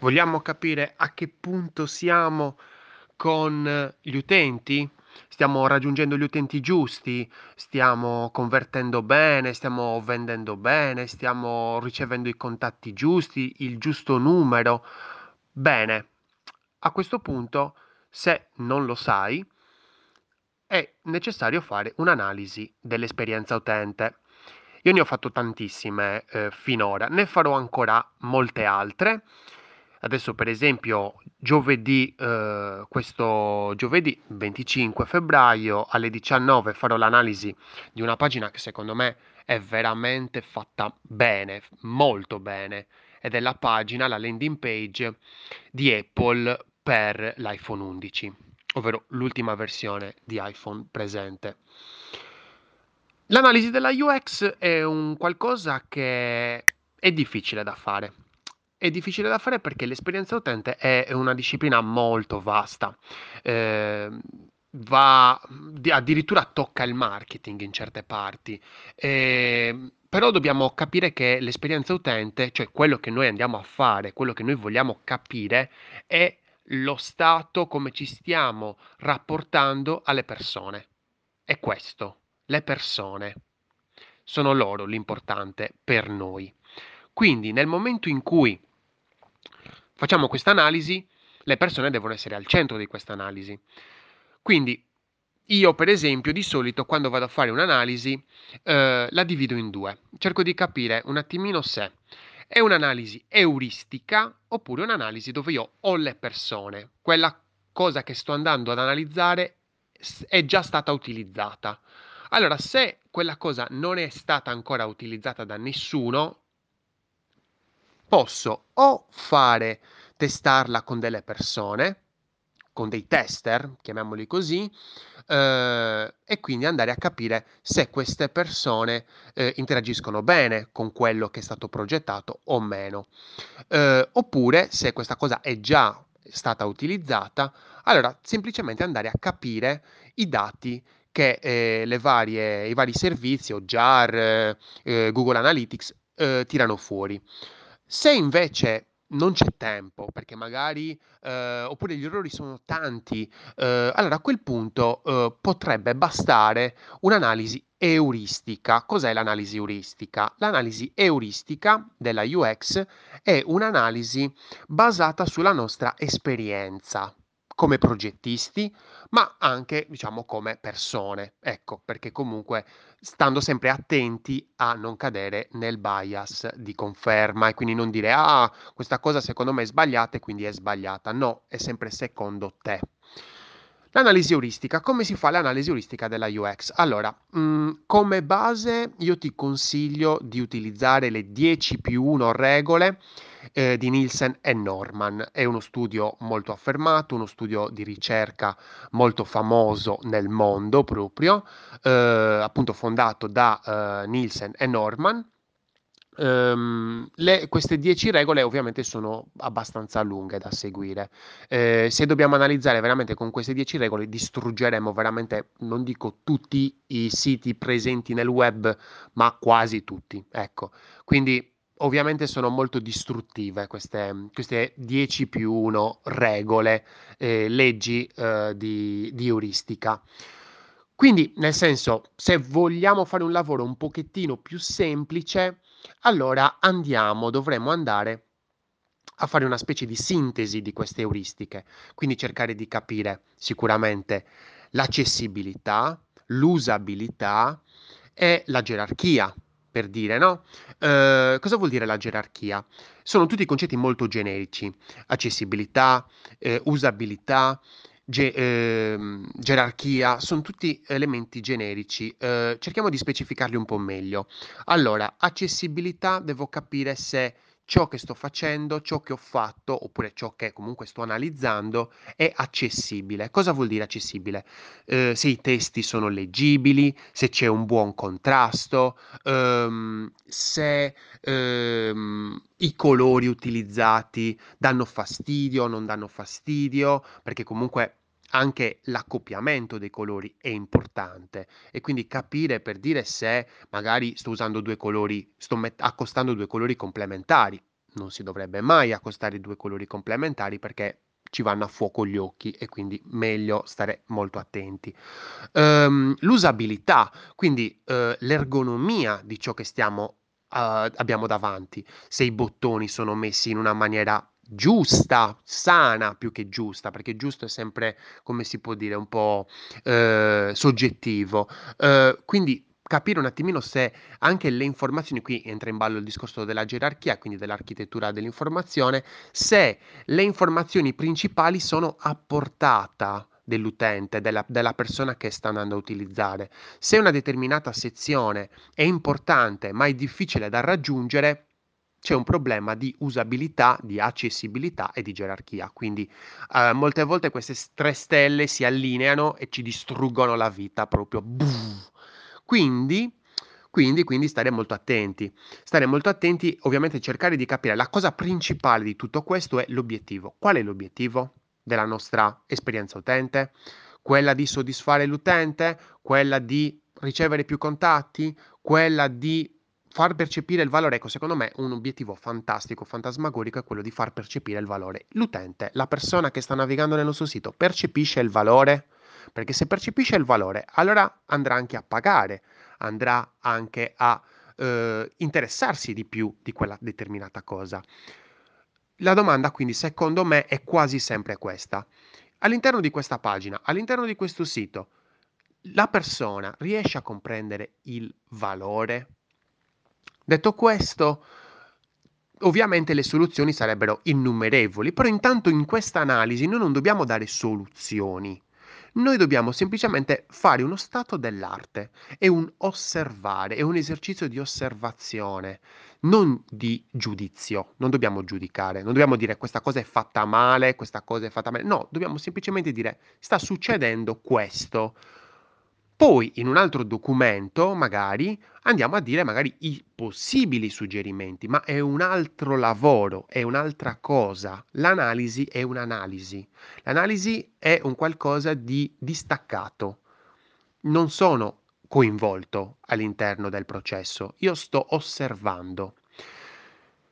Vogliamo capire a che punto siamo con gli utenti? Stiamo raggiungendo gli utenti giusti? Stiamo convertendo bene? Stiamo vendendo bene? Stiamo ricevendo i contatti giusti? Il giusto numero? Bene, a questo punto, se non lo sai, è necessario fare un'analisi dell'esperienza utente. Io ne ho fatto tantissime eh, finora, ne farò ancora molte altre. Adesso per esempio giovedì, eh, questo giovedì 25 febbraio alle 19 farò l'analisi di una pagina che secondo me è veramente fatta bene, molto bene, ed è la pagina, la landing page di Apple per l'iPhone 11, ovvero l'ultima versione di iPhone presente. L'analisi della UX è un qualcosa che è difficile da fare è difficile da fare perché l'esperienza utente è una disciplina molto vasta. Eh, va addirittura tocca il marketing in certe parti. Eh, però dobbiamo capire che l'esperienza utente, cioè quello che noi andiamo a fare, quello che noi vogliamo capire, è lo stato come ci stiamo rapportando alle persone. È questo, le persone. Sono loro l'importante per noi. Quindi nel momento in cui Facciamo questa analisi, le persone devono essere al centro di questa analisi. Quindi io per esempio di solito quando vado a fare un'analisi eh, la divido in due, cerco di capire un attimino se è un'analisi euristica oppure un'analisi dove io ho le persone, quella cosa che sto andando ad analizzare è già stata utilizzata. Allora, se quella cosa non è stata ancora utilizzata da nessuno, posso o fare testarla con delle persone, con dei tester, chiamiamoli così, eh, e quindi andare a capire se queste persone eh, interagiscono bene con quello che è stato progettato o meno. Eh, oppure se questa cosa è già stata utilizzata, allora semplicemente andare a capire i dati che eh, varie, i vari servizi o JAR, eh, Google Analytics eh, tirano fuori. Se invece non c'è tempo, perché magari eh, oppure gli errori sono tanti, eh, allora a quel punto eh, potrebbe bastare un'analisi euristica. Cos'è l'analisi euristica? L'analisi euristica della UX è un'analisi basata sulla nostra esperienza come progettisti, ma anche diciamo come persone. Ecco, perché comunque stando sempre attenti a non cadere nel bias di conferma e quindi non dire ah, questa cosa secondo me è sbagliata e quindi è sbagliata. No, è sempre secondo te. L'analisi euristica, come si fa l'analisi euristica della UX? Allora, mh, mm, come base io ti consiglio di utilizzare le 10 più 1 regole eh, di Nielsen e Norman. È uno studio molto affermato, uno studio di ricerca molto famoso nel mondo proprio, eh, appunto fondato da eh, Nielsen e Norman Um, le, queste 10 regole ovviamente sono abbastanza lunghe da seguire. Eh, se dobbiamo analizzare veramente con queste 10 regole, distruggeremo veramente, non dico tutti i siti presenti nel web, ma quasi tutti. Ecco, quindi ovviamente sono molto distruttive queste, queste 10 più 1 regole, eh, leggi eh, di, di euristica. Quindi, nel senso, se vogliamo fare un lavoro un pochettino più semplice, allora andiamo, dovremmo andare a fare una specie di sintesi di queste euristiche, quindi cercare di capire sicuramente l'accessibilità, l'usabilità e la gerarchia, per dire, no? Eh, cosa vuol dire la gerarchia? Sono tutti concetti molto generici, accessibilità, eh, usabilità, ge- ehm, gerarchia, sono tutti elementi generici. Eh, cerchiamo di specificarli un po' meglio. Allora, accessibilità, devo capire se ciò che sto facendo, ciò che ho fatto, oppure ciò che comunque sto analizzando, è accessibile. Cosa vuol dire accessibile? Eh, se i testi sono leggibili, se c'è un buon contrasto, ehm, se ehm, i colori utilizzati danno fastidio o non danno fastidio, perché comunque anche l'accoppiamento dei colori è importante e quindi capire per dire se magari sto usando due colori, sto met- accostando due colori complementari, non si dovrebbe mai accostare due colori complementari perché ci vanno a fuoco gli occhi e quindi meglio stare molto attenti. Um, l'usabilità, quindi uh, l'ergonomia di ciò che stiamo, uh, abbiamo davanti, se i bottoni sono messi in una maniera giusta, sana più che giusta, perché giusto è sempre, come si può dire, un po' eh, soggettivo. Eh, quindi capire un attimino se anche le informazioni, qui entra in ballo il discorso della gerarchia, quindi dell'architettura dell'informazione, se le informazioni principali sono a portata dell'utente, della, della, persona che sta andando a utilizzare. Se una determinata sezione è importante ma è difficile da raggiungere, c'è un problema di usabilità, di accessibilità e di gerarchia. Quindi eh, molte volte queste tre stelle si allineano e ci distruggono la vita proprio. Quindi, quindi, quindi stare molto attenti. Stare molto attenti, ovviamente cercare di capire la cosa principale di tutto questo è l'obiettivo. Qual è l'obiettivo della nostra esperienza utente? Quella di soddisfare l'utente? Quella di ricevere più contatti? Quella di far percepire il valore, ecco, secondo me un obiettivo fantastico, fantasmagorico è quello di far percepire il valore. L'utente, la persona che sta navigando nel nostro sito, percepisce il valore? Perché se percepisce il valore, allora andrà anche a pagare, andrà anche a eh, interessarsi di più di quella determinata cosa. La domanda quindi secondo me è quasi sempre questa. All'interno di questa pagina, all'interno di questo sito, la persona riesce a comprendere il valore Detto questo, ovviamente le soluzioni sarebbero innumerevoli, però intanto in questa analisi noi non dobbiamo dare soluzioni. Noi dobbiamo semplicemente fare uno stato dell'arte, è un osservare, è un esercizio di osservazione, non di giudizio. Non dobbiamo giudicare, non dobbiamo dire questa cosa è fatta male, questa cosa è fatta male. No, dobbiamo semplicemente dire sta succedendo questo. Poi in un altro documento, magari, andiamo a dire magari i possibili suggerimenti, ma è un altro lavoro, è un'altra cosa. L'analisi è un'analisi. L'analisi è un qualcosa di distaccato. Non sono coinvolto all'interno del processo, io sto osservando.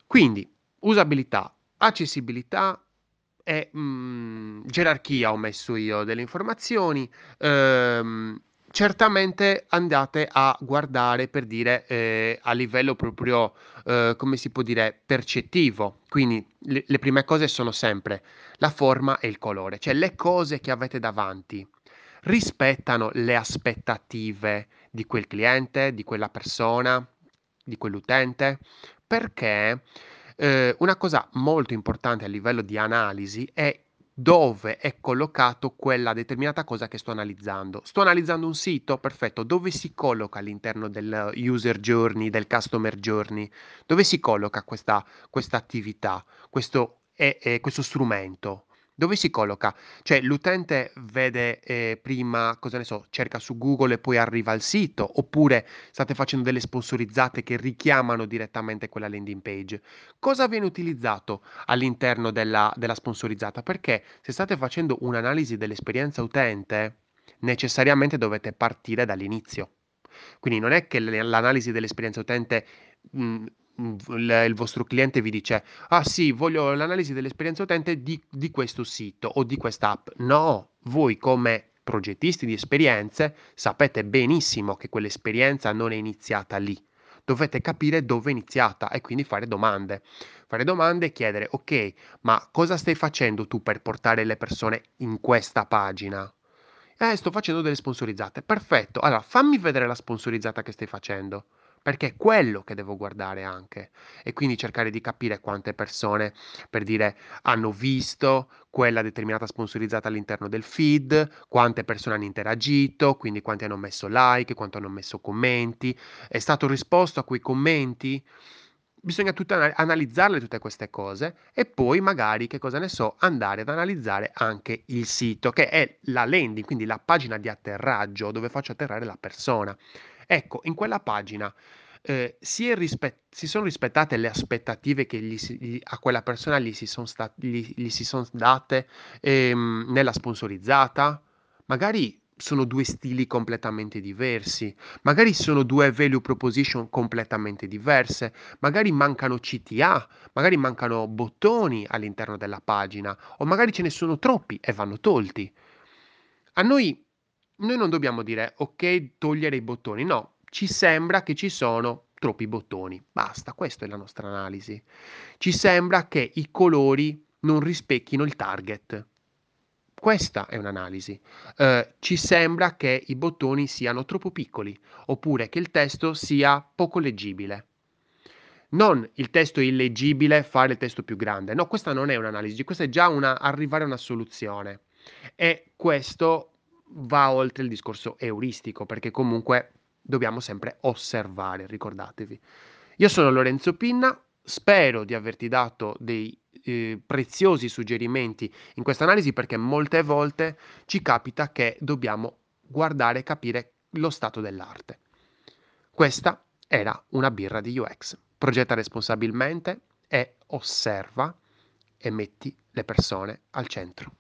Quindi, usabilità, accessibilità e mh, gerarchia ho messo io delle informazioni, ehm, certamente andate a guardare per dire eh, a livello proprio, eh, come si può dire, percettivo. Quindi le, le prime cose sono sempre la forma e il colore, cioè le cose che avete davanti rispettano le aspettative di quel cliente, di quella persona, di quell'utente, perché eh, una cosa molto importante a livello di analisi è dove è collocato quella determinata cosa che sto analizzando. Sto analizzando un sito, perfetto, dove si colloca all'interno del user journey, del customer journey? Dove si colloca questa, questa attività, questo, è, è questo strumento? Dove si colloca? Cioè l'utente vede eh, prima, cosa ne so, cerca su Google e poi arriva al sito, oppure state facendo delle sponsorizzate che richiamano direttamente quella landing page. Cosa viene utilizzato all'interno della, della sponsorizzata? Perché se state facendo un'analisi dell'esperienza utente, necessariamente dovete partire dall'inizio. Quindi non è che l'analisi dell'esperienza utente mh, il, il vostro cliente vi dice ah sì voglio l'analisi dell'esperienza utente di, di questo sito o di questa app no voi come progettisti di esperienze sapete benissimo che quell'esperienza non è iniziata lì dovete capire dove è iniziata e quindi fare domande fare domande e chiedere ok ma cosa stai facendo tu per portare le persone in questa pagina eh, sto facendo delle sponsorizzate. Perfetto. Allora, fammi vedere la sponsorizzata che stai facendo perché è quello che devo guardare anche e quindi cercare di capire quante persone, per dire, hanno visto quella determinata sponsorizzata all'interno del feed, quante persone hanno interagito, quindi quanti hanno messo like, quanto hanno messo commenti, è stato risposto a quei commenti. Bisogna tutte analizzarle tutte queste cose e poi magari, che cosa ne so, andare ad analizzare anche il sito, che è la landing, quindi la pagina di atterraggio dove faccio atterrare la persona. Ecco, in quella pagina eh, si, rispe- si, sono rispettate le aspettative che gli si- gli- a quella persona gli si sono sta- gli, gli si son date ehm, nella sponsorizzata? Magari sono due stili completamente diversi, magari sono due value proposition completamente diverse, magari mancano CTA, magari mancano bottoni all'interno della pagina o magari ce ne sono troppi e vanno tolti. A noi noi non dobbiamo dire: "Okay, togliere i bottoni", no, ci sembra che ci sono troppi bottoni. Basta, questa è la nostra analisi. Ci sembra che i colori non rispecchino il target. Questa è un'analisi. Uhm, ci sembra che i bottoni siano troppo piccoli, oppure che il testo sia poco leggibile. Non il testo illeggibile, fare il testo più grande. No, questa non è un'analisi, questa è già una arrivare a una soluzione. E questo va oltre il discorso euristico, perché comunque dobbiamo sempre osservare, ricordatevi. Io sono Lorenzo Pinna, spero di averti dato dei eh, preziosi suggerimenti in questa analisi perché molte volte ci capita che dobbiamo guardare e capire lo stato dell'arte. Questa era una birra di UX. Progetta responsabilmente e osserva e metti le persone al centro.